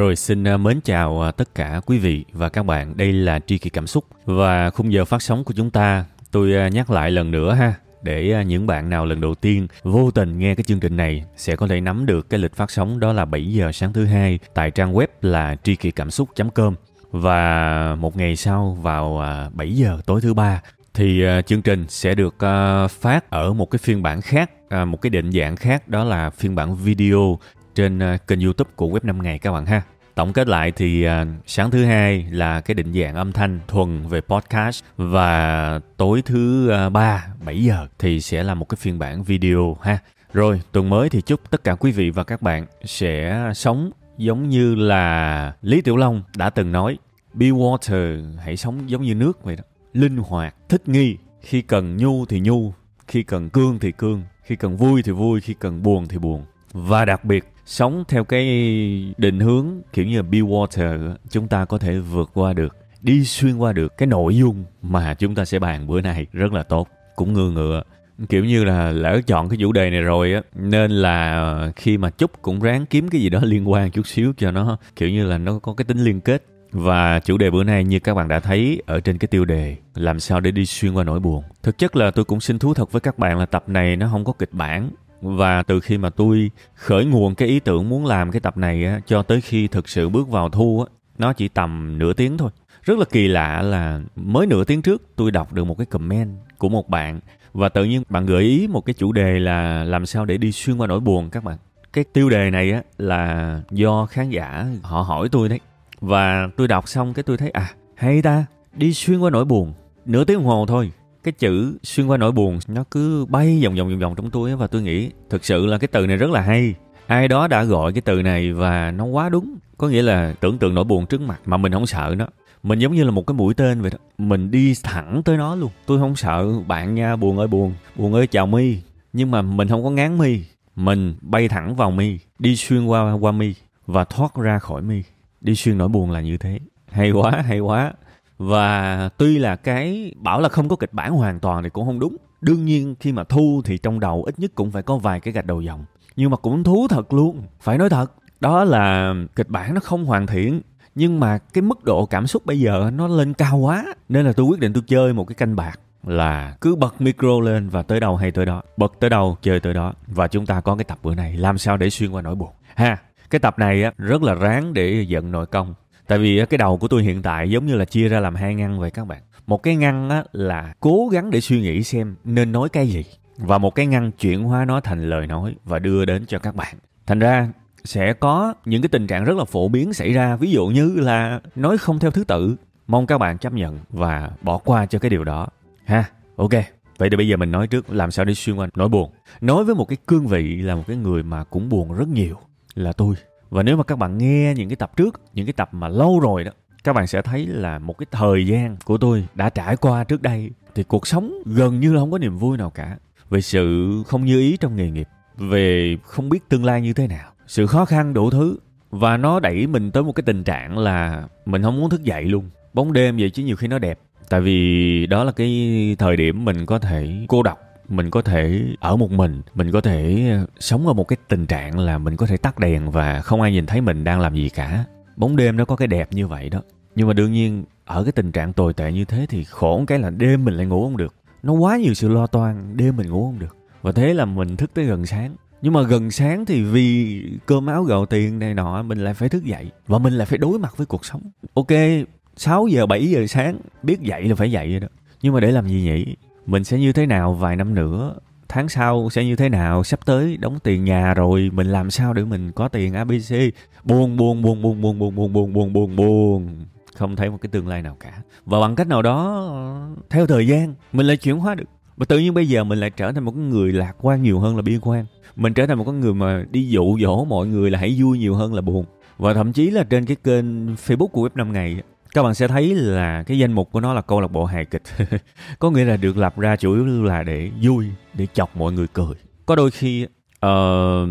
Rồi xin à, mến chào à, tất cả quý vị và các bạn. Đây là Tri Kỳ Cảm Xúc và khung giờ phát sóng của chúng ta. Tôi à, nhắc lại lần nữa ha, để những bạn nào lần đầu tiên vô tình nghe cái chương trình này sẽ có thể nắm được cái lịch phát sóng đó là 7 giờ sáng thứ hai tại trang web là tri kỳ cảm xúc.com và một ngày sau vào 7 giờ tối thứ ba thì chương trình sẽ được phát ở một cái phiên bản khác, một cái định dạng khác đó là phiên bản video trên ờ, kênh youtube của web 5 ngày các bạn ha. Tổng kết lại thì ờ, sáng thứ hai là cái định dạng âm thanh thuần về podcast và tối thứ ờ, ba 7 giờ thì sẽ là một cái phiên bản video ha. Rồi, tuần mới thì chúc tất cả quý vị và các bạn sẽ sống giống như là lý tiểu long đã từng nói, be water, hãy sống giống như nước vậy đó. Linh hoạt, thích nghi. Khi cần nhu thì nhu, khi cần cương thì cương, khi cần vui thì vui, khi cần buồn thì buồn. Và đặc biệt sống theo cái định hướng kiểu như be water chúng ta có thể vượt qua được, đi xuyên qua được cái nội dung mà chúng ta sẽ bàn bữa nay rất là tốt. Cũng ngừa ngựa, kiểu như là lỡ chọn cái chủ đề này rồi á, nên là khi mà chúc cũng ráng kiếm cái gì đó liên quan chút xíu cho nó, kiểu như là nó có cái tính liên kết. Và chủ đề bữa nay như các bạn đã thấy ở trên cái tiêu đề, làm sao để đi xuyên qua nỗi buồn. Thực chất là tôi cũng xin thú thật với các bạn là tập này nó không có kịch bản và từ khi mà tôi khởi nguồn cái ý tưởng muốn làm cái tập này á, cho tới khi thực sự bước vào thu á, nó chỉ tầm nửa tiếng thôi. Rất là kỳ lạ là mới nửa tiếng trước tôi đọc được một cái comment của một bạn và tự nhiên bạn gợi ý một cái chủ đề là làm sao để đi xuyên qua nỗi buồn các bạn. Cái tiêu đề này á là do khán giả họ hỏi tôi đấy. Và tôi đọc xong cái tôi thấy à hay ta đi xuyên qua nỗi buồn nửa tiếng đồng hồ thôi cái chữ xuyên qua nỗi buồn, nó cứ bay vòng vòng vòng vòng trong tôi và tôi nghĩ thực sự là cái từ này rất là hay. Ai đó đã gọi cái từ này và nó quá đúng, có nghĩa là tưởng tượng nỗi buồn trước mặt mà mình không sợ nó. Mình giống như là một cái mũi tên vậy đó, mình đi thẳng tới nó luôn. Tôi không sợ bạn nha, buồn ơi buồn buồn ơi chào mi. Nhưng mà mình không có ngán mi, mình bay thẳng vào mi, đi xuyên qua qua mi và thoát ra khỏi mi. Đi xuyên nỗi buồn là như thế. Hay quá hay quá và tuy là cái bảo là không có kịch bản hoàn toàn thì cũng không đúng. Đương nhiên khi mà thu thì trong đầu ít nhất cũng phải có vài cái gạch đầu dòng. Nhưng mà cũng thú thật luôn. Phải nói thật, đó là kịch bản nó không hoàn thiện. Nhưng mà cái mức độ cảm xúc bây giờ nó lên cao quá. Nên là tôi quyết định tôi chơi một cái canh bạc là cứ bật micro lên và tới đâu hay tới đó. Bật tới đâu, chơi tới đó. Và chúng ta có cái tập bữa này. Làm sao để xuyên qua nỗi buồn? Ha, cái tập này á, rất là ráng để giận nội công tại vì cái đầu của tôi hiện tại giống như là chia ra làm hai ngăn vậy các bạn. Một cái ngăn á, là cố gắng để suy nghĩ xem nên nói cái gì và một cái ngăn chuyển hóa nó thành lời nói và đưa đến cho các bạn. Thành ra sẽ có những cái tình trạng rất là phổ biến xảy ra ví dụ như là nói không theo thứ tự. Mong các bạn chấp nhận và bỏ qua cho cái điều đó ha. Ok vậy thì bây giờ mình nói trước làm sao để xuyên qua nỗi buồn. Nói với một cái cương vị là một cái người mà cũng buồn rất nhiều là tôi và nếu mà các bạn nghe những cái tập trước, những cái tập mà lâu rồi đó, các bạn sẽ thấy là một cái thời gian của tôi đã trải qua trước đây, thì cuộc sống gần như là không có niềm vui nào cả. Về sự không như ý trong nghề nghiệp, về không biết tương lai như thế nào, sự khó khăn đủ thứ. Và nó đẩy mình tới một cái tình trạng là mình không muốn thức dậy luôn. Bóng đêm vậy chứ nhiều khi nó đẹp, tại vì đó là cái thời điểm mình có thể cô độc mình có thể ở một mình mình có thể ờ, sống ở một cái tình trạng là mình có thể tắt đèn và không ai nhìn thấy mình đang làm gì cả. Bóng đêm nó có cái đẹp như vậy đó. Nhưng mà đương nhiên, ở cái tình trạng tồi tệ như thế thì khổ cái là đêm mình lại ngủ không được. Nó quá nhiều sự lo toan, đêm mình ngủ không được. Và thế là mình thức tới gần sáng. Nhưng mà gần sáng thì vì cơm áo gạo tiền này nọ, mình lại phải thức dậy. Và mình lại phải đối mặt với cuộc sống. Ok 6 giờ 7 giờ sáng, biết dậy là phải dậy rồi đó. Nhưng mà để làm gì nhỉ? Mình sẽ như thế nào vài năm nữa? Tháng sau sẽ như thế nào? Sắp tới đóng tiền nhà rồi, mình làm sao để mình có tiền abc buồn buồn buồn buồn buồn buồn buồn buồn buồn buồn buồn không thấy một cái tương lai nào cả. Và bằng cách nào đó, theo thời gian, mình lại chuyển hóa được. Và tự nhiên bây giờ mình lại trở thành một người lạc quan nhiều hơn là bi quan. Mình trở thành một con người mà đi dụ dỗ mọi người là hãy vui nhiều hơn là buồn. Và thậm chí là trên cái kênh facebook của web 5 ngày các bạn sẽ thấy là cái danh mục của nó là câu lạc bộ hài kịch. Có nghĩa là được lập ra chủ yếu là để vui để chọc mọi người cười. Có đôi khi uh,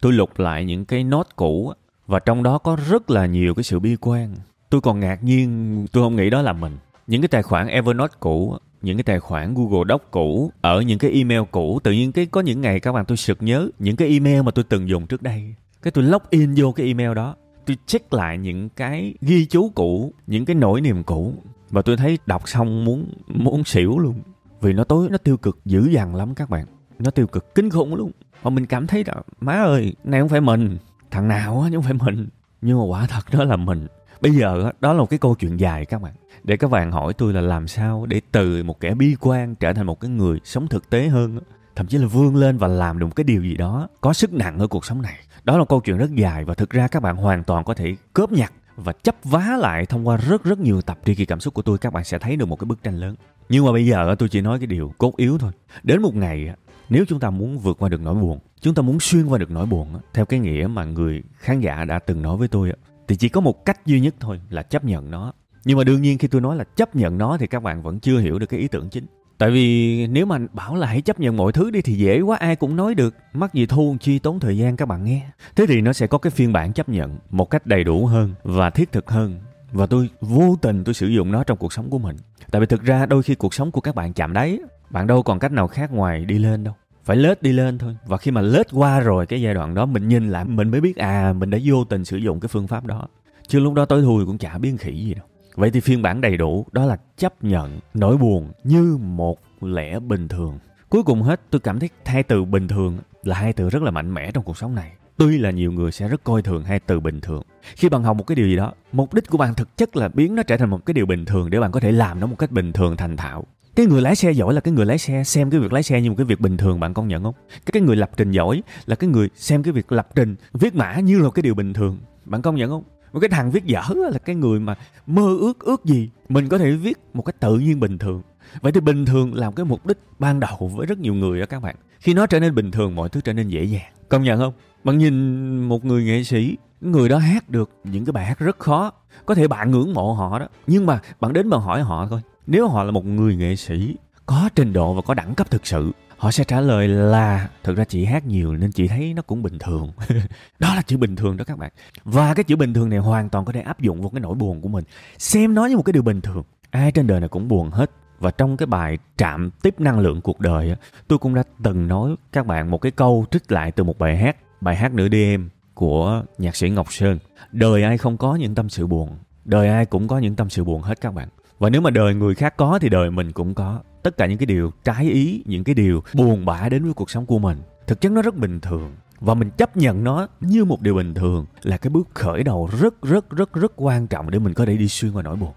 tôi lục lại những cái nốt cũ và trong đó có rất là nhiều cái sự bi quan. Tôi còn ngạc nhiên tôi không nghĩ đó là mình. Những cái tài khoản evernote cũ những cái tài khoản Google Doc cũ ở những cái email cũ. Tự nhiên cái có những ngày các bạn tôi sực nhớ những cái email mà tôi từng dùng trước đây. Cái tôi log in vô cái email đó tôi check lại những cái ghi chú cũ, những cái nỗi niềm cũ, và tôi thấy đọc xong muốn muốn xỉu luôn. Vì nó tối, nó tiêu cực dữ dằn lắm các bạn. Nó tiêu cực kinh khủng luôn. Và mình cảm thấy là, má ơi, này không phải mình. Thằng nào á, chứ không phải mình. Nhưng mà quả thật đó là mình. Bây giờ đó là một cái câu chuyện dài các bạn. Để các bạn hỏi tôi là làm sao để từ một kẻ bi quan trở thành một cái người sống thực tế hơn thậm chí là vươn lên và làm được một cái điều gì đó có sức nặng ở cuộc sống này? Đó là câu chuyện rất dài và thực ra các bạn hoàn toàn có thể cướp nhặt và chấp vá lại thông qua rất rất nhiều tập tri kỳ cảm xúc của tôi, các bạn sẽ thấy được một cái bức tranh lớn. Nhưng mà bây giờ tôi chỉ nói cái điều cốt yếu thôi. Đến một ngày nếu chúng ta muốn vượt qua được nỗi buồn, chúng ta muốn xuyên qua được nỗi buồn theo cái nghĩa mà người khán giả đã từng nói với tôi thì chỉ có một cách duy nhất thôi là chấp nhận nó. Nhưng mà đương nhiên khi tôi nói là chấp nhận nó thì các bạn vẫn chưa hiểu được cái ý tưởng chính tại vì nếu mà bảo là hãy chấp nhận mọi thứ đi thì dễ quá, ai cũng nói được. Mắc gì thu, chi tốn thời gian các bạn nghe thế thì nó sẽ có cái phiên bản chấp nhận một cách đầy đủ hơn và thiết thực hơn. Và tôi vô tình tôi sử dụng nó trong cuộc sống của mình. Tại vì thực ra đôi khi cuộc sống của các bạn chạm đáy, bạn đâu còn cách nào khác ngoài đi lên đâu. Phải lết đi lên thôi. Và khi mà lết qua rồi cái giai đoạn đó, mình nhìn lại, mình mới biết à mình đã vô tình sử dụng cái phương pháp đó. Chứ lúc đó tối thui cũng chả biết khỉ gì đâu vậy thì phiên bản đầy đủ, đó là chấp nhận nỗi buồn như một lẽ bình thường. Cuối cùng hết, tôi cảm thấy hai từ bình thường là hai từ rất là mạnh mẽ trong cuộc sống này. Tuy là nhiều người sẽ rất coi thường hai từ bình thường. Khi bạn học một cái điều gì đó, mục đích của bạn thực chất là biến nó trở thành một cái điều bình thường để bạn có thể làm nó một cách bình thường, thành thạo. Cái người lái xe giỏi là cái người lái xe xem cái việc lái xe như một cái việc bình thường, bạn công nhận không? Cái người lập trình giỏi là cái người xem cái việc lập trình, viết mã như là cái điều bình thường, bạn công nhận không? Một cái thằng viết dở là cái người mà mơ ước ước gì mình có thể viết một cách tự nhiên bình thường. Vậy thì bình thường làm cái mục đích ban đầu với rất nhiều người đó các bạn. Khi nó trở nên bình thường, mọi thứ trở nên dễ dàng. Công nhận không? Bạn nhìn một người nghệ sĩ, người đó hát được những cái bài hát rất khó, có thể bạn ngưỡng mộ họ đó. Nhưng mà bạn đến bạn hỏi họ thôi, nếu họ là một người nghệ sĩ có trình độ và có đẳng cấp thực sự họ sẽ trả lời là, thực ra chị hát nhiều nên chị thấy nó cũng bình thường. Đó là chữ bình thường đó các bạn. Và cái chữ bình thường này hoàn toàn có thể áp dụng vào cái nỗi buồn của mình. Xem nó như một cái điều bình thường. Ai trên đời này cũng buồn hết. Và trong cái bài trạm tiếp năng lượng cuộc đời tôi cũng đã từng nói các bạn một cái câu trích lại từ một bài hát bài hát nửa đêm của nhạc sĩ ngọc sơn. Đời ai không có những tâm sự buồn, đời ai cũng có những tâm sự buồn hết các bạn. Và nếu mà đời người khác có thì đời mình cũng có tất cả những cái điều trái ý, những cái điều buồn bã đến với cuộc sống của mình, thực chất nó rất bình thường. Và mình chấp nhận nó như một điều bình thường là cái bước khởi đầu rất rất rất rất quan trọng để mình có thể đi xuyên qua nỗi buồn.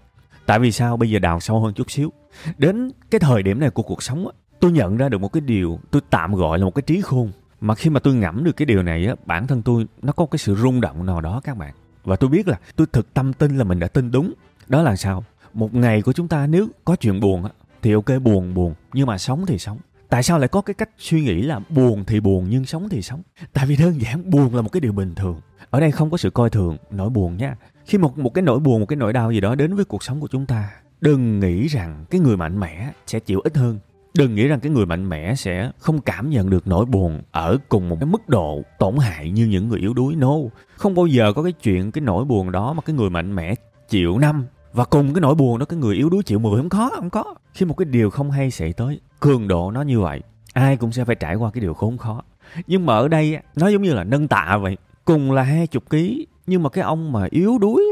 Tại vì sao? Bây giờ đào sâu hơn chút xíu. Đến cái thời điểm này của cuộc sống tôi nhận ra được một cái điều tôi tạm gọi là một cái trí khôn. Mà khi mà tôi ngẫm được cái điều này á, bản thân tôi nó có cái sự rung động nào đó các bạn. Và tôi biết là tôi thực tâm tin là mình đã tin đúng. Đó là sao? Một ngày của chúng ta nếu có chuyện buồn á thì ok, buồn buồn. Nhưng mà sống thì sống. Tại sao lại có cái cách suy nghĩ là buồn thì buồn nhưng sống thì sống? Tại vì đơn giản, buồn là một cái điều bình thường. Ở đây không có sự coi thường, nỗi buồn nha. Khi một một cái nỗi buồn, một cái nỗi đau gì đó đến với cuộc sống của chúng ta, đừng nghĩ rằng cái người mạnh mẽ sẽ chịu ít hơn. Đừng nghĩ rằng cái người mạnh mẽ sẽ không cảm nhận được nỗi buồn ở cùng một cái mức độ tổn hại như những người yếu đuối. No. Không bao giờ có cái chuyện, cái nỗi buồn đó mà cái người mạnh mẽ chịu năm và cùng cái nỗi buồn đó, cái người yếu đuối chịu mười không có không có. Khi một cái điều không hay xảy tới, cường độ nó như vậy, ai cũng sẽ phải trải qua cái điều khốn khó. Nhưng mà ở đây nó giống như là nâng tạ vậy. Cùng là hai chục ký, nhưng mà cái ông mà yếu đuối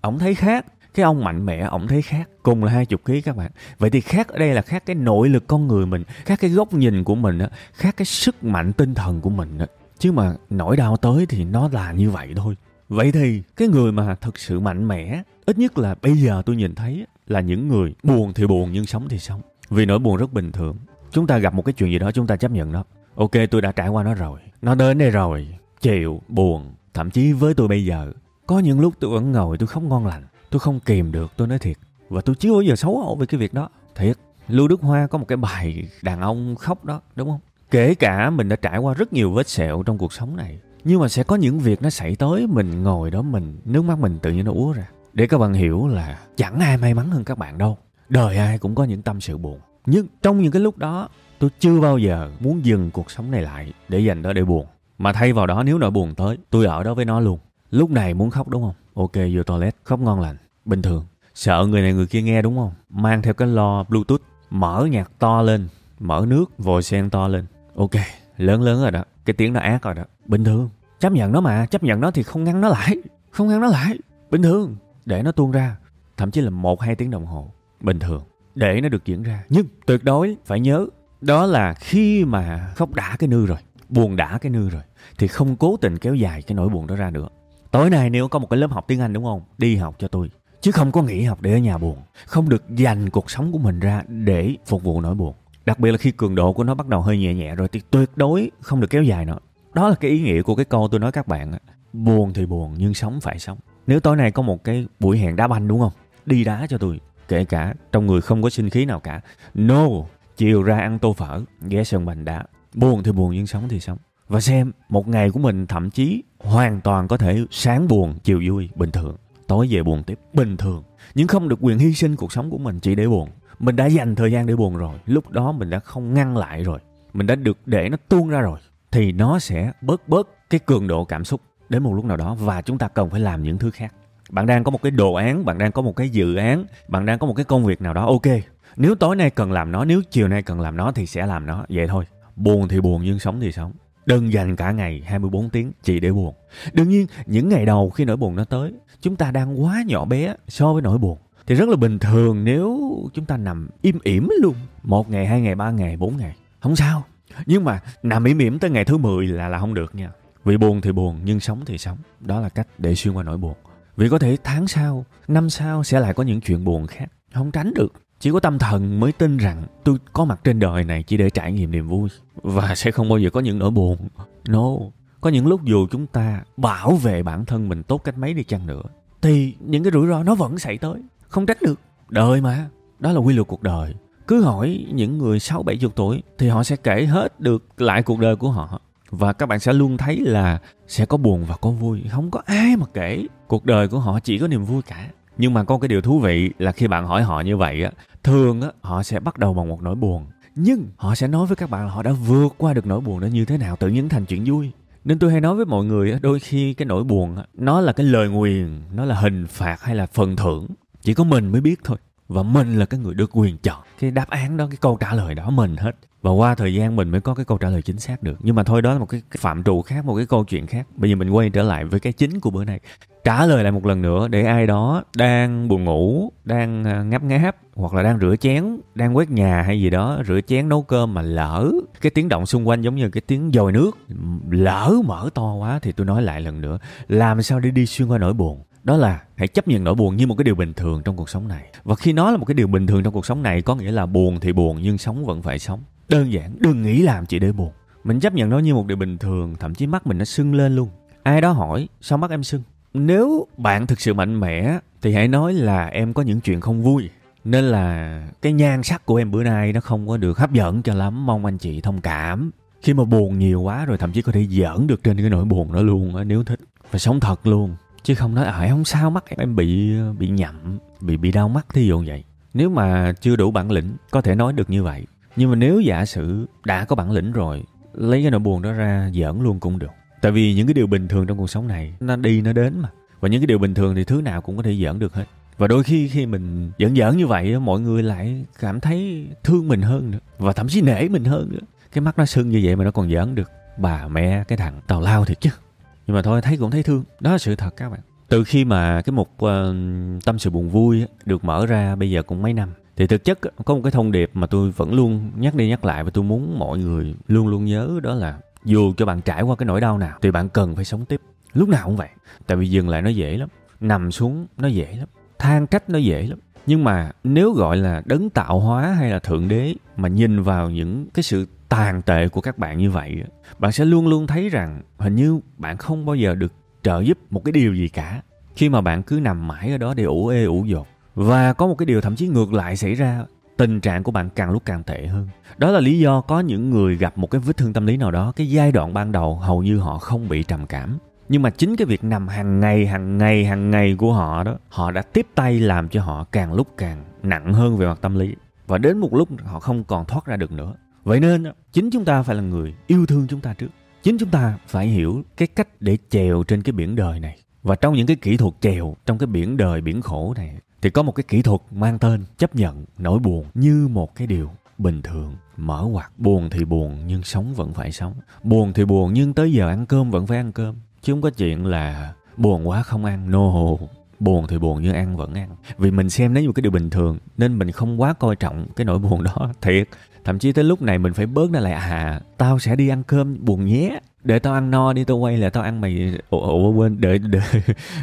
ổng thấy khác. Cái ông mạnh mẽ, ổng thấy khác. Cùng là hai chục ký các bạn. Vậy thì khác ở đây là khác cái nội lực con người mình, khác cái góc nhìn của mình khác cái sức mạnh tinh thần của mình chứ mà nỗi đau tới thì nó là như vậy thôi vậy thì, cái người mà thực sự mạnh mẽ, ít nhất là bây giờ tôi nhìn thấy là những người buồn thì buồn nhưng sống thì sống. Vì nỗi buồn rất bình thường. Chúng ta gặp một cái chuyện gì đó chúng ta chấp nhận nó ok, tôi đã trải qua nó rồi. Nó đến đây rồi. Chịu, buồn. Thậm chí với tôi bây giờ, có những lúc tôi vẫn ngồi, tôi khóc ngon lành. Tôi không kìm được, tôi nói thiệt. Và tôi chưa bao giờ xấu hổ về cái việc đó. Thiệt. Lưu đức hoa có một cái bài đàn ông khóc đó, đúng không? Kể cả mình đã trải qua rất nhiều vết sẹo trong cuộc sống này nhưng mà sẽ có những việc nó xảy tới, mình ngồi đó, mình, nước mắt mình tự nhiên nó úa ra. Để các bạn hiểu là chẳng ai may mắn hơn các bạn đâu. Đời ai cũng có những tâm sự buồn. Nhưng trong những cái lúc đó, tôi chưa bao giờ muốn dừng cuộc sống này lại để dành đó để buồn. Mà thay vào đó, nếu nỗi buồn tới, tôi ở đó với nó luôn. Lúc này muốn khóc, đúng không? Ok, vô toilet, khóc ngon lành, bình thường. Sợ người này người kia nghe, đúng không? Mang theo cái lo bluetooth, mở nhạc to lên, mở nước, vòi sen to lên. Ok, lớn lớn rồi đó. Cái tiếng nó ác rồi đó bình thường. Chấp nhận nó mà, chấp nhận nó thì không ngăn nó lại. Không ngăn nó lại. Bình thường. Để nó tuôn ra, thậm chí là một hai tiếng đồng hồ. Bình thường. Để nó được diễn ra. Nhưng tuyệt đối phải nhớ, đó là khi mà khóc đã cái nư rồi, buồn đã cái nư rồi, thì không cố tình kéo dài cái nỗi buồn đó ra nữa. Tối nay nếu có một cái lớp học tiếng anh đúng không? Đi học cho tôi. Chứ không có nghỉ học để ở nhà buồn. Không được dành cuộc sống của mình ra để phục vụ nỗi buồn. Đặc biệt là khi cường độ của nó bắt đầu hơi nhẹ nhẹ rồi thì tuyệt đối không được kéo dài nữa đó là cái ý nghĩa của cái câu tôi nói các bạn buồn thì buồn, nhưng sống phải sống. Nếu tối nay có một cái buổi hẹn đá banh đúng không? Đi đá cho tôi kể cả trong người không có sinh khí nào cả. No, chiều ra ăn tô phở, ghé sân bành đá. Buồn thì buồn, nhưng sống thì sống. Và xem, một ngày của mình thậm chí hoàn toàn có thể sáng buồn, chiều vui, bình thường. Tối về buồn tiếp, bình thường. Nhưng không được quyền hy sinh cuộc sống của mình chỉ để buồn. Mình đã dành thời gian để buồn rồi, lúc đó mình đã không ngăn lại rồi. Mình đã được để nó tuôn ra rồi thì nó sẽ bớt bớt cái cường độ cảm xúc đến một lúc nào đó và chúng ta cần phải làm những thứ khác. Bạn đang có một cái đồ án, bạn đang có một cái dự án, bạn đang có một cái công việc nào đó, ok. Nếu tối nay cần làm nó, nếu chiều nay cần làm nó thì sẽ làm nó, vậy thôi. Buồn thì buồn, nhưng sống thì sống. Đừng dành cả ngày 24 tiếng, chỉ để buồn. Đương nhiên, những ngày đầu khi nỗi buồn nó tới, chúng ta đang quá nhỏ bé so với nỗi buồn. Thì rất là bình thường nếu chúng ta nằm im ỉm luôn, một ngày, hai ngày, ba ngày, bốn ngày. Không sao nhưng mà nằm mỉm mỉm tới ngày thứ 10 là là không được nha. Vì buồn thì buồn, nhưng sống thì sống. Đó là cách để xuyên qua nỗi buồn. Vì có thể tháng sau, năm sau sẽ lại có những chuyện buồn khác. Không tránh được. Chỉ có tâm thần mới tin rằng tôi có mặt trên đời này chỉ để trải nghiệm niềm vui. Và sẽ không bao giờ có những nỗi buồn. No. Có những lúc dù chúng ta bảo vệ bản thân mình tốt cách mấy đi chăng nữa, thì những cái rủi ro nó vẫn xảy tới. Không tránh được. Đời mà. Đó là quy luật cuộc đời cứ hỏi những người sáu bảy chục tuổi thì họ sẽ kể hết được lại cuộc đời của họ. Và các bạn sẽ luôn thấy là sẽ có buồn và có vui. Không có ai mà kể cuộc đời của họ, chỉ có niềm vui cả. Nhưng mà có cái điều thú vị là khi bạn hỏi họ như vậy á, thường á, họ sẽ bắt đầu bằng một nỗi buồn. Nhưng họ sẽ nói với các bạn là họ đã vượt qua được nỗi buồn đó như thế nào, tự nhiên thành chuyện vui. Nên tôi hay nói với mọi người đôi khi cái nỗi buồn nó là cái lời nguyền, nó là hình phạt hay là phần thưởng. Chỉ có mình mới biết thôi và mình là cái người được quyền chọn. Cái đáp án đó, cái câu trả lời đó mình hết. Và qua thời gian mình mới có cái câu trả lời chính xác được. Nhưng mà thôi, đó là một cái phạm trù khác, một cái câu chuyện khác. Bây giờ mình quay trở lại với cái chính của bữa nay. Trả lời lại một lần nữa để ai đó đang buồn ngủ, đang à, ngáp ngáp, hoặc là đang rửa chén, đang quét nhà hay gì đó, rửa chén nấu cơm mà lỡ cái tiếng động xung quanh giống như cái tiếng dòi nước, lỡ mở to quá thì tôi nói lại lần nữa, làm sao để đi xuyên qua nỗi buồn? Đó là hãy chấp nhận nỗi buồn như một cái điều bình thường trong cuộc sống này. Và khi nó là một cái điều bình thường trong cuộc sống này, có nghĩa là buồn thì buồn, nhưng sống vẫn phải sống. Đơn giản, đừng nghĩ làm chỉ để buồn. Mình chấp nhận nó như một điều bình thường, thậm chí mắt mình nó sưng lên luôn. Ai đó hỏi, sao mắt em sưng? Nếu bạn thực sự mạnh mẽ, thì hãy nói là em có những chuyện không vui. Nên là cái nhan sắc của em bữa nay nó không có được hấp dẫn cho lắm, mong anh chị thông cảm. Khi mà buồn nhiều quá rồi, thậm chí có thể giỡn được trên cái nỗi buồn đó luôn á, nếu thích. Phải sống thật luôn chứ không nói ờ, à không sao, mắt em bị bị nhậm, bị bị đau mắt thí dụ vậy. Nếu mà chưa đủ bản lĩnh, có thể nói được như vậy. Nhưng mà nếu giả sử đã có bản lĩnh rồi, lấy cái nỗi buồn đó ra giỡn luôn cũng được. Tại vì những cái điều bình thường trong cuộc sống này, nó đi, nó đến mà. Và những cái điều bình thường thì thứ nào cũng có thể giỡn được hết. Và đôi khi khi mình giỡn giỡn như vậy mọi người lại cảm thấy thương mình hơn nữa. Và thậm chí nể mình hơn nữa. Cái mắt nó sưng như vậy mà nó còn giỡn được. Bà, mẹ, cái thằng tào lao thiệt chứ nhưng mà thôi thấy cũng thấy thương. Đó là sự thật các bạn. Từ khi mà cái mục uh, tâm sự buồn vui được mở ra bây giờ cũng mấy năm. Thì thực chất có một cái thông điệp mà tôi vẫn luôn nhắc đi nhắc lại và tôi muốn mọi người luôn luôn nhớ đó là dù cho bạn trải qua cái nỗi đau nào thì bạn cần phải sống tiếp. Lúc nào cũng vậy. Tại vì dừng lại nó dễ lắm. Nằm xuống nó dễ lắm. Than trách nó dễ lắm. Nhưng mà nếu gọi là đấng tạo hóa hay là thượng đế mà nhìn vào những cái sự tàn tệ của các bạn như vậy bạn sẽ luôn luôn thấy rằng hình như bạn không bao giờ được trợ giúp một cái điều gì cả. Khi mà bạn cứ nằm mãi ở đó để ủ ê, ủ dột, và có một cái điều thậm chí ngược lại xảy ra, tình trạng của bạn càng lúc càng tệ hơn. Đó là lý do có những người gặp một cái vết thương tâm lý nào đó, cái giai đoạn ban đầu hầu như họ không bị trầm cảm. Nhưng mà chính cái việc nằm hàng ngày hàng ngày hàng ngày của họ đó, họ đã tiếp tay làm cho họ càng lúc càng nặng hơn về mặt tâm lý. Và đến một lúc họ không còn thoát ra được nữa vậy nên chính chúng ta phải là người yêu thương chúng ta trước. Chính chúng ta phải hiểu cái cách để chèo trên cái biển đời này. Và trong những cái kỹ thuật chèo, trong cái biển đời, biển khổ này, thì có một cái kỹ thuật mang tên chấp nhận nỗi buồn như một cái điều bình thường, mở ngoặt buồn thì buồn nhưng sống vẫn phải sống. Buồn thì buồn nhưng tới giờ ăn cơm vẫn phải ăn cơm. Chứ không có chuyện là buồn quá không ăn, no buồn thì buồn nhưng ăn vẫn ăn. Vì mình xem nó như một cái điều bình thường, nên mình không quá coi trọng cái nỗi buồn đó, thiệt thậm chí tới lúc này mình phải bớt nó lại à tao sẽ đi ăn cơm buồn nhé. Để tao ăn no đi tao quay là tao ăn mày ủa, ủa quên đợi đợi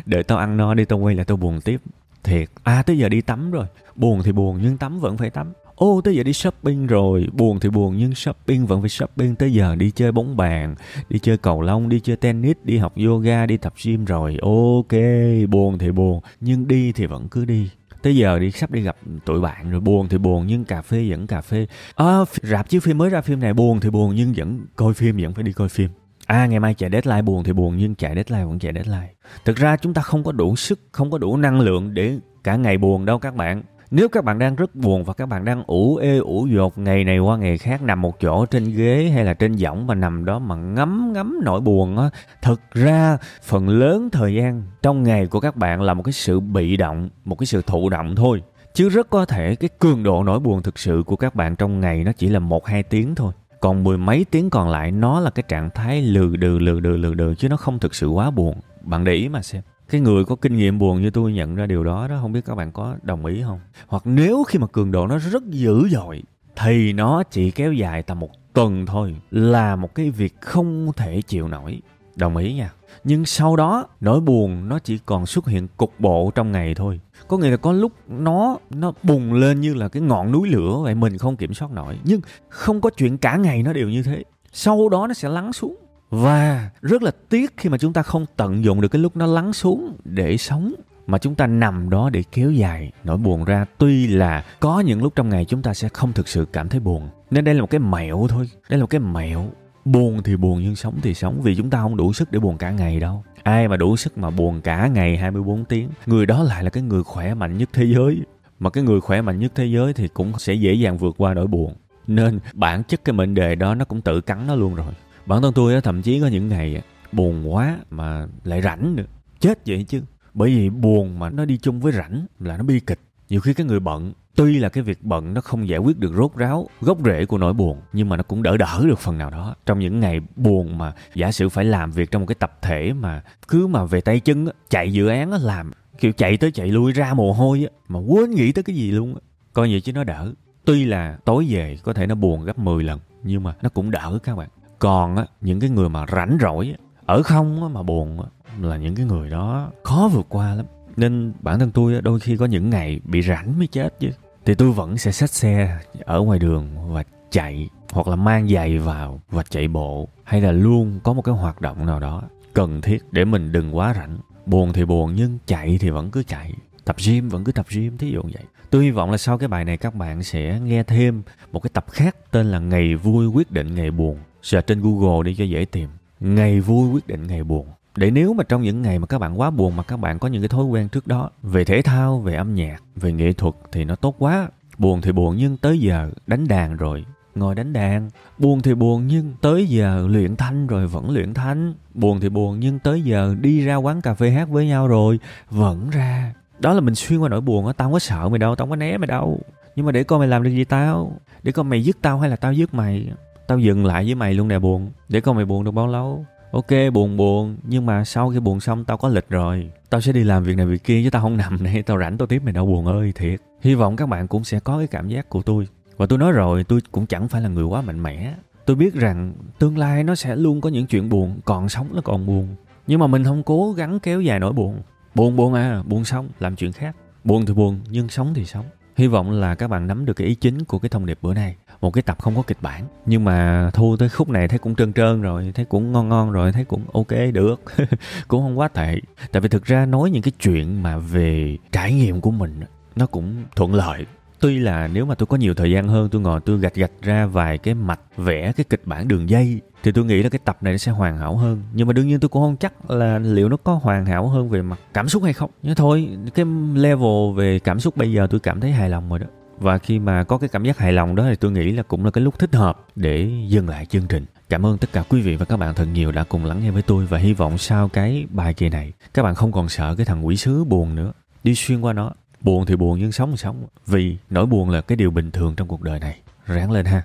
đợi tao ăn no đi tao quay là tao buồn tiếp. Thiệt à tới giờ đi tắm rồi. Buồn thì buồn nhưng tắm vẫn phải tắm. Ô tới giờ đi shopping rồi. Buồn thì buồn nhưng shopping vẫn phải shopping. Tới giờ đi chơi bóng bàn đi chơi cầu lông đi chơi tennis đi học yoga đi tập gym rồi. Ok buồn thì buồn nhưng đi thì vẫn cứ đi tới giờ đi sắp đi gặp tụi bạn rồi buồn thì buồn nhưng cà phê vẫn cà phê à, rạp chiếu phim mới ra phim này buồn thì buồn nhưng vẫn coi phim vẫn phải đi coi phim À ngày mai chạy deadline buồn thì buồn nhưng chạy deadline vẫn chạy deadline. Thực ra chúng ta không có đủ sức, không có đủ năng lượng để cả ngày buồn đâu các bạn. Nếu các bạn đang rất buồn và các bạn đang ủ ê ủ dột ngày này qua ngày khác nằm một chỗ trên ghế hay là trên võng mà nằm đó mà ngắm ngắm nỗi buồn á, thực ra phần lớn thời gian trong ngày của các bạn là một cái sự bị động, một cái sự thụ động thôi. Chứ rất có thể cái cường độ nỗi buồn thực sự của các bạn trong ngày nó chỉ là một hai tiếng thôi. Còn mười mấy tiếng còn lại nó là cái trạng thái lừ đừ lừ đừ lừ đừ chứ nó không thực sự quá buồn. Bạn để ý mà xem cái người có kinh nghiệm buồn như tôi nhận ra điều đó đó, không biết các bạn có đồng ý không? Hoặc nếu khi mà cường độ nó rất dữ dội, thì nó chỉ kéo dài tầm một tuần thôi, là một cái việc không thể chịu nổi. Đồng ý nha. Nhưng sau đó, nỗi buồn nó chỉ còn xuất hiện cục bộ trong ngày thôi. Có nghĩa là có lúc nó nó bùng lên như là cái ngọn núi lửa vậy, mình không kiểm soát nổi. Nhưng không có chuyện cả ngày nó đều như thế. Sau đó nó sẽ lắng xuống và rất là tiếc khi mà chúng ta không tận dụng được cái lúc nó lắng xuống để sống, mà chúng ta nằm đó để kéo dài, nỗi buồn ra. Tuy là có những lúc trong ngày chúng ta sẽ không thực sự cảm thấy buồn, nên đây là một cái mẹo thôi, đây là một cái mẹo. Buồn thì buồn nhưng sống thì sống, vì chúng ta không đủ sức để buồn cả ngày đâu. Ai mà đủ sức mà buồn cả ngày 24 tiếng? Người đó lại là cái người khỏe mạnh nhất thế giới. Mà cái người khỏe mạnh nhất thế giới thì cũng sẽ dễ dàng vượt qua nỗi buồn. Nên bản chất cái mệnh đề đó nó cũng tự cắn nó luôn rồi bản thân tôi thậm chí có những ngày buồn quá mà lại rảnh nữa. Chết vậy chứ. Bởi vì buồn mà nó đi chung với rảnh là nó bi kịch. Nhiều khi cái người bận, tuy là cái việc bận nó không giải quyết được rốt ráo, gốc rễ của nỗi buồn, nhưng mà nó cũng đỡ đỡ được phần nào đó. Trong những ngày buồn mà giả sử phải làm việc trong một cái tập thể mà cứ mà về tay chân chạy dự án làm, kiểu chạy tới chạy lui ra mồ hôi mà quên nghĩ tới cái gì luôn coi vậy chứ nó đỡ. Tuy là tối về có thể nó buồn gấp 10 lần, nhưng mà nó cũng đỡ các bạn còn á, những cái người mà rảnh rỗi ở không mà buồn là những cái người đó khó vượt qua lắm. Nên bản thân tôi đôi khi có những ngày bị rảnh mới chết chứ. Thì tôi vẫn sẽ xách xe ở ngoài đường và chạy, hoặc là mang giày vào và chạy bộ, hay là luôn có một cái hoạt động nào đó cần thiết để mình đừng quá rảnh. Buồn thì buồn, nhưng chạy thì vẫn cứ chạy. Tập gym vẫn cứ tập gym, thí dụ vậy. Tôi hy vọng là sau cái bài này các bạn sẽ nghe thêm một cái tập khác tên là ngày vui quyết định ngày buồn search trên google đi cho dễ tìm. Ngày vui, quyết định ngày buồn. Để nếu mà trong những ngày mà các bạn quá buồn mà các bạn có những cái thói quen trước đó, về thể thao, về âm nhạc, về nghệ thuật thì nó tốt quá. Buồn thì buồn nhưng tới giờ đánh đàn rồi, ngồi đánh đàn. Buồn thì buồn nhưng tới giờ luyện thanh rồi, vẫn luyện thanh. Buồn thì buồn nhưng tới giờ đi ra quán cà phê hát với nhau rồi, vẫn ra. Đó là mình xuyên qua nỗi buồn á, tao không có sợ mày đâu, tao không có né mày đâu. Nhưng mà để coi mày làm được gì tao? Để coi mày dứt tao hay là tao dứt mày? Tao dừng lại với mày luôn nè buồn, để coi mày buồn được bao lâu? Ok, buồn buồn, nhưng mà sau khi buồn xong tao có lịch rồi. Tao sẽ đi làm việc này việc kia chứ tao không nằm đây tao rảnh tao tiếp mày đâu buồn ơi, thiệt. Hy vọng các bạn cũng sẽ có cái cảm giác của tôi. Và tôi nói rồi, tôi cũng chẳng phải là người quá mạnh mẽ. Tôi biết rằng tương lai nó sẽ luôn có những chuyện buồn, còn sống nó còn buồn. Nhưng mà mình không cố gắng kéo dài nỗi buồn. Buồn buồn à buồn xong, làm chuyện khác. Buồn thì buồn, nhưng sống thì sống. Hy vọng là các bạn nắm được cái ý chính của cái thông điệp bữa nay một cái tập không có kịch bản. Nhưng mà thu tới khúc này thấy cũng trơn trơn rồi, thấy cũng ngon ngon rồi, thấy cũng ok được. Cũng không quá tệ. Tại vì thực ra nói những cái chuyện mà về trải nghiệm của mình nó cũng thuận lợi. Tuy là nếu mà tôi có nhiều thời gian hơn, tôi ngồi tôi gạch gạch ra vài cái mạch vẽ cái kịch bản đường dây, thì tôi nghĩ là cái tập này nó sẽ hoàn hảo hơn. Nhưng mà đương nhiên tôi cũng không chắc là liệu nó có hoàn hảo hơn về mặt cảm xúc hay không. Nhưng thôi, cái level về cảm xúc bây giờ tôi cảm thấy hài lòng rồi đó và khi mà có cái cảm giác hài lòng đó thì tôi nghĩ là cũng là cái lúc thích hợp để dừng lại chương trình. Cảm ơn tất cả quý vị và các bạn thật nhiều đã cùng lắng nghe với tôi và hy vọng sau cái bài kỳ này, các bạn không còn sợ cái thằng quỷ sứ buồn nữa. Đi xuyên qua nó, buồn thì buồn nhưng sống thì sống. Vì nỗi buồn là cái điều bình thường trong cuộc đời này. Ráng lên ha.